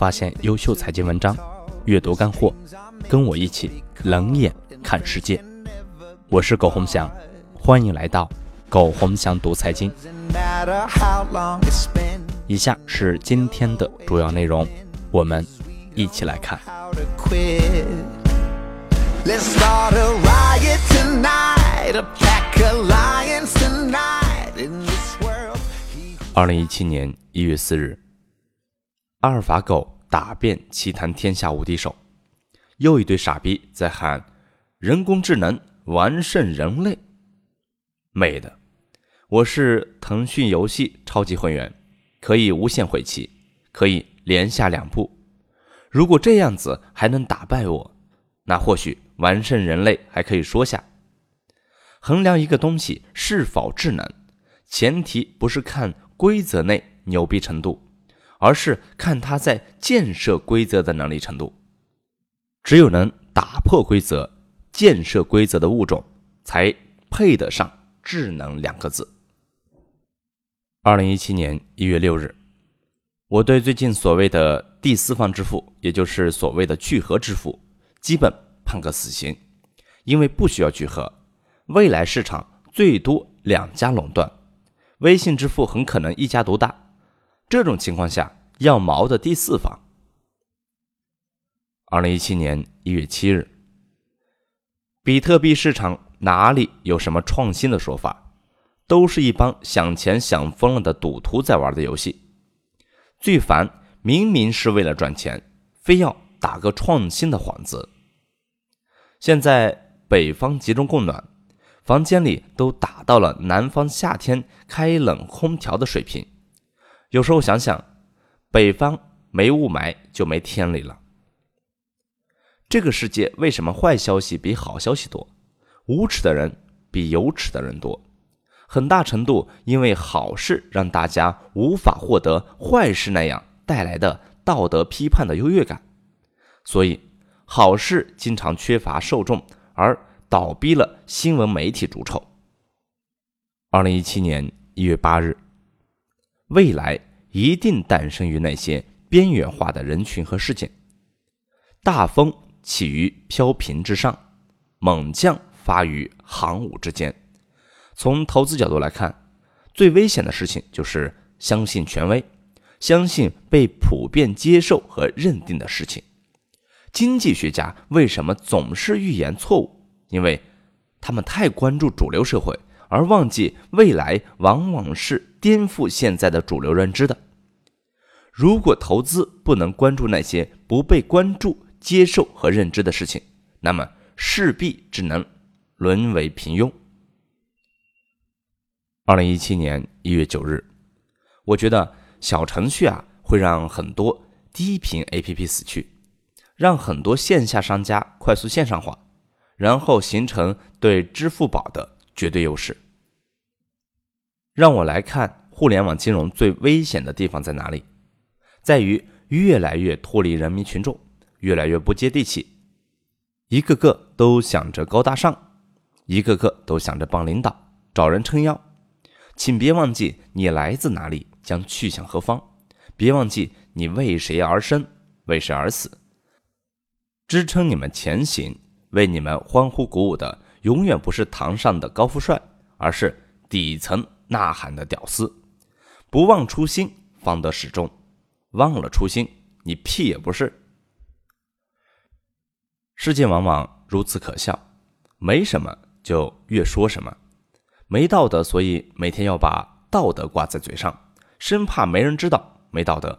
发现优秀财经文章，阅读干货，跟我一起冷眼看世界。我是苟洪翔，欢迎来到苟洪翔读财经。以下是今天的主要内容，我们一起来看。二零一七年一月四日，阿尔法狗打遍奇谈天下无敌手，又一堆傻逼在喊人工智能完胜人类。妹的，我是腾讯游戏超级会员，可以无限回棋，可以连下两步。如果这样子还能打败我，那或许完胜人类还可以说下。衡量一个东西是否智能，前提不是看。规则内牛逼程度，而是看他在建设规则的能力程度。只有能打破规则、建设规则的物种，才配得上“智能”两个字。二零一七年一月六日，我对最近所谓的第四方支付，也就是所谓的聚合支付，基本判个死刑，因为不需要聚合，未来市场最多两家垄断。微信支付很可能一家独大，这种情况下要毛的第四方。二零一七年一月七日，比特币市场哪里有什么创新的说法？都是一帮想钱想疯了的赌徒在玩的游戏。最烦，明明是为了赚钱，非要打个创新的幌子。现在北方集中供暖。房间里都达到了南方夏天开冷空调的水平。有时候想想，北方没雾霾就没天理了。这个世界为什么坏消息比好消息多？无耻的人比有耻的人多，很大程度因为好事让大家无法获得坏事那样带来的道德批判的优越感，所以好事经常缺乏受众，而。倒逼了新闻媒体逐臭。二零一七年一月八日，未来一定诞生于那些边缘化的人群和事件。大风起于飘萍之上，猛将发于行伍之间。从投资角度来看，最危险的事情就是相信权威，相信被普遍接受和认定的事情。经济学家为什么总是预言错误？因为他们太关注主流社会，而忘记未来往往是颠覆现在的主流认知的。如果投资不能关注那些不被关注、接受和认知的事情，那么势必只能沦为平庸。二零一七年一月九日，我觉得小程序啊会让很多低频 APP 死去，让很多线下商家快速线上化。然后形成对支付宝的绝对优势。让我来看互联网金融最危险的地方在哪里，在于越来越脱离人民群众，越来越不接地气，一个个都想着高大上，一个个都想着帮领导找人撑腰。请别忘记你来自哪里，将去向何方，别忘记你为谁而生，为谁而死，支撑你们前行。为你们欢呼鼓舞的，永远不是堂上的高富帅，而是底层呐喊的屌丝。不忘初心，方得始终；忘了初心，你屁也不是。世界往往如此可笑，没什么就越说什么，没道德，所以每天要把道德挂在嘴上，生怕没人知道没道德；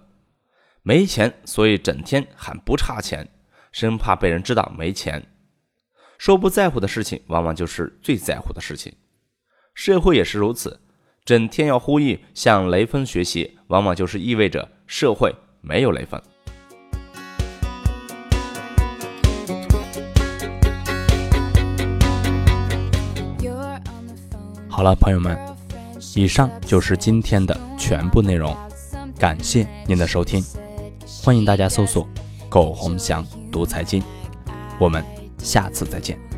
没钱，所以整天喊不差钱，生怕被人知道没钱。说不在乎的事情，往往就是最在乎的事情。社会也是如此，整天要呼吁向雷锋学习，往往就是意味着社会没有雷锋。好了，朋友们，以上就是今天的全部内容，感谢您的收听，欢迎大家搜索“苟洪祥读财经”，我们。下次再见。